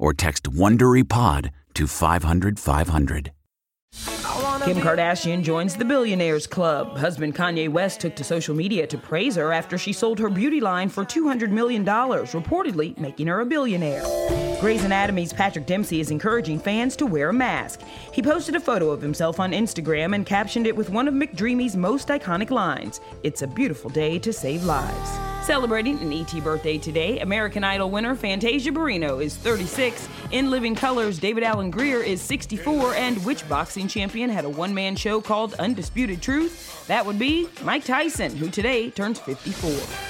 or text WonderyPod to 500 500. Kim Kardashian joins the Billionaires Club. Husband Kanye West took to social media to praise her after she sold her beauty line for $200 million, reportedly making her a billionaire. Grey's Anatomy's Patrick Dempsey is encouraging fans to wear a mask. He posted a photo of himself on Instagram and captioned it with one of McDreamy's most iconic lines It's a beautiful day to save lives. Celebrating an ET birthday today, American Idol winner Fantasia Barrino is 36, In Living Colors David Alan Grier is 64, and which boxing champion had a one man show called Undisputed Truth? That would be Mike Tyson, who today turns 54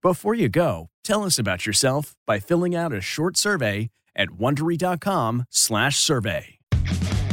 Before you go, tell us about yourself by filling out a short survey at wondery.com/survey.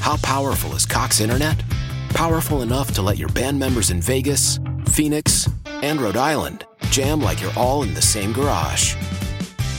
How powerful is Cox Internet? Powerful enough to let your band members in Vegas, Phoenix, and Rhode Island jam like you're all in the same garage.